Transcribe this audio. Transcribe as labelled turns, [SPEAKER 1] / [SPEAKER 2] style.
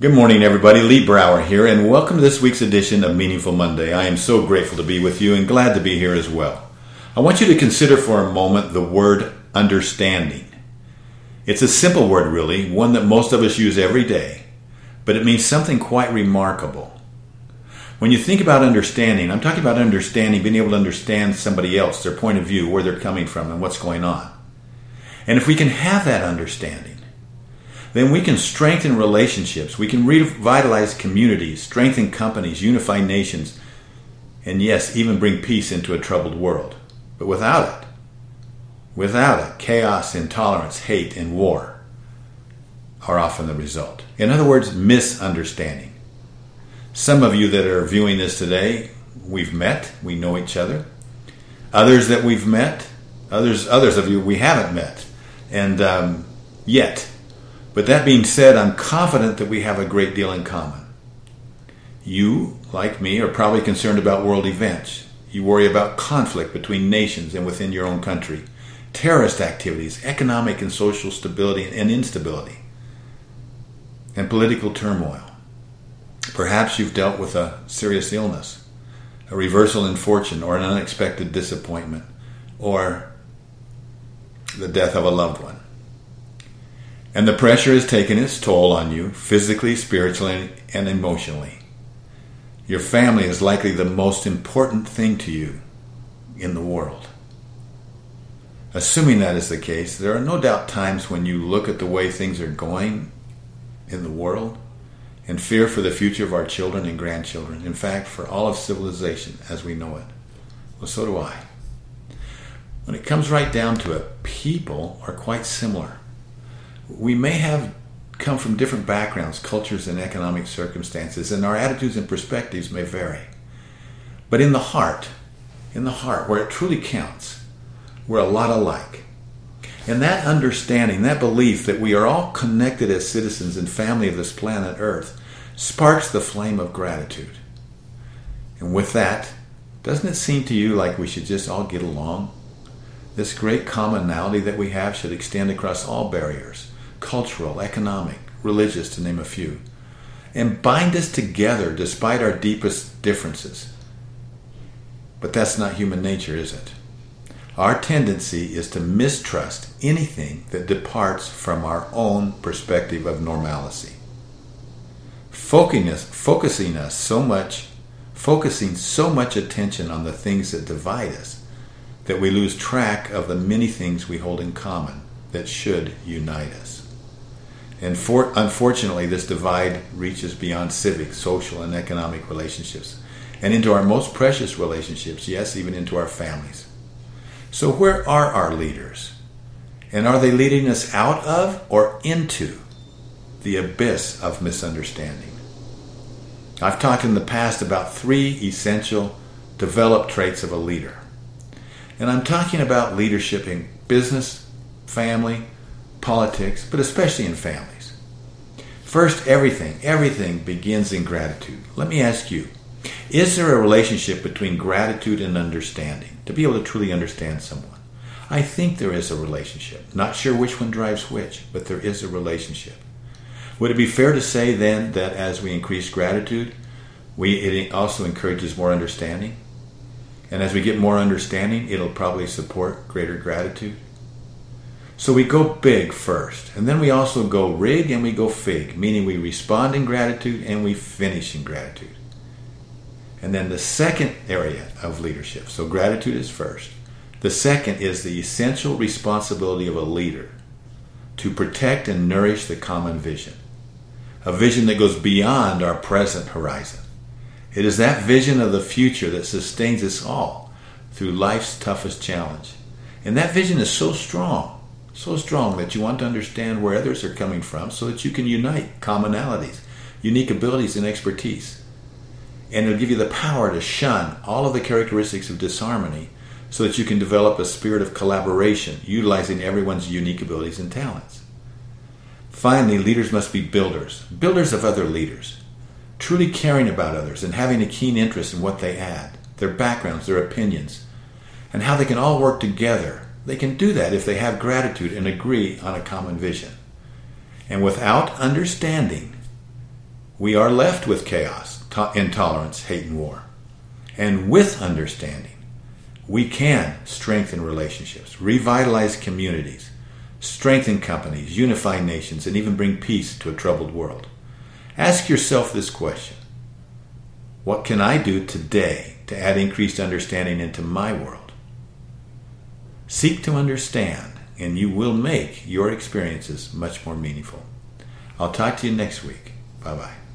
[SPEAKER 1] Good morning, everybody. Lee Brower here, and welcome to this week's edition of Meaningful Monday. I am so grateful to be with you and glad to be here as well. I want you to consider for a moment the word understanding. It's a simple word, really, one that most of us use every day, but it means something quite remarkable. When you think about understanding, I'm talking about understanding, being able to understand somebody else, their point of view, where they're coming from, and what's going on. And if we can have that understanding, then we can strengthen relationships. We can revitalize communities, strengthen companies, unify nations, and yes, even bring peace into a troubled world. But without it, without it, chaos, intolerance, hate, and war are often the result. In other words, misunderstanding. Some of you that are viewing this today, we've met, we know each other. Others that we've met, others others of you we haven't met, and um, yet but that being said, I'm confident that we have a great deal in common. You, like me, are probably concerned about world events. You worry about conflict between nations and within your own country, terrorist activities, economic and social stability and instability, and political turmoil. Perhaps you've dealt with a serious illness, a reversal in fortune, or an unexpected disappointment, or the death of a loved one. And the pressure has taken its toll on you, physically, spiritually, and emotionally. Your family is likely the most important thing to you in the world. Assuming that is the case, there are no doubt times when you look at the way things are going in the world and fear for the future of our children and grandchildren. In fact, for all of civilization as we know it. Well, so do I. When it comes right down to it, people are quite similar we may have come from different backgrounds, cultures, and economic circumstances, and our attitudes and perspectives may vary. But in the heart, in the heart, where it truly counts, we're a lot alike. And that understanding, that belief that we are all connected as citizens and family of this planet Earth, sparks the flame of gratitude. And with that, doesn't it seem to you like we should just all get along? This great commonality that we have should extend across all barriers cultural, economic, religious, to name a few, and bind us together despite our deepest differences. But that's not human nature, is it? Our tendency is to mistrust anything that departs from our own perspective of normalcy. Focusing us, focusing us so much, focusing so much attention on the things that divide us that we lose track of the many things we hold in common that should unite us. And for, unfortunately, this divide reaches beyond civic, social, and economic relationships and into our most precious relationships, yes, even into our families. So, where are our leaders? And are they leading us out of or into the abyss of misunderstanding? I've talked in the past about three essential developed traits of a leader. And I'm talking about leadership in business, family, politics, but especially in families. First, everything, everything begins in gratitude. Let me ask you is there a relationship between gratitude and understanding to be able to truly understand someone? I think there is a relationship. Not sure which one drives which, but there is a relationship. Would it be fair to say then that as we increase gratitude, we, it also encourages more understanding? And as we get more understanding, it'll probably support greater gratitude? So we go big first, and then we also go rig and we go fig, meaning we respond in gratitude and we finish in gratitude. And then the second area of leadership, so gratitude is first. The second is the essential responsibility of a leader to protect and nourish the common vision, a vision that goes beyond our present horizon. It is that vision of the future that sustains us all through life's toughest challenge. And that vision is so strong so strong that you want to understand where others are coming from so that you can unite commonalities, unique abilities, and expertise. And it'll give you the power to shun all of the characteristics of disharmony so that you can develop a spirit of collaboration, utilizing everyone's unique abilities and talents. Finally, leaders must be builders, builders of other leaders, truly caring about others and having a keen interest in what they add, their backgrounds, their opinions, and how they can all work together they can do that if they have gratitude and agree on a common vision. And without understanding, we are left with chaos, to- intolerance, hate, and war. And with understanding, we can strengthen relationships, revitalize communities, strengthen companies, unify nations, and even bring peace to a troubled world. Ask yourself this question What can I do today to add increased understanding into my world? Seek to understand, and you will make your experiences much more meaningful. I'll talk to you next week. Bye bye.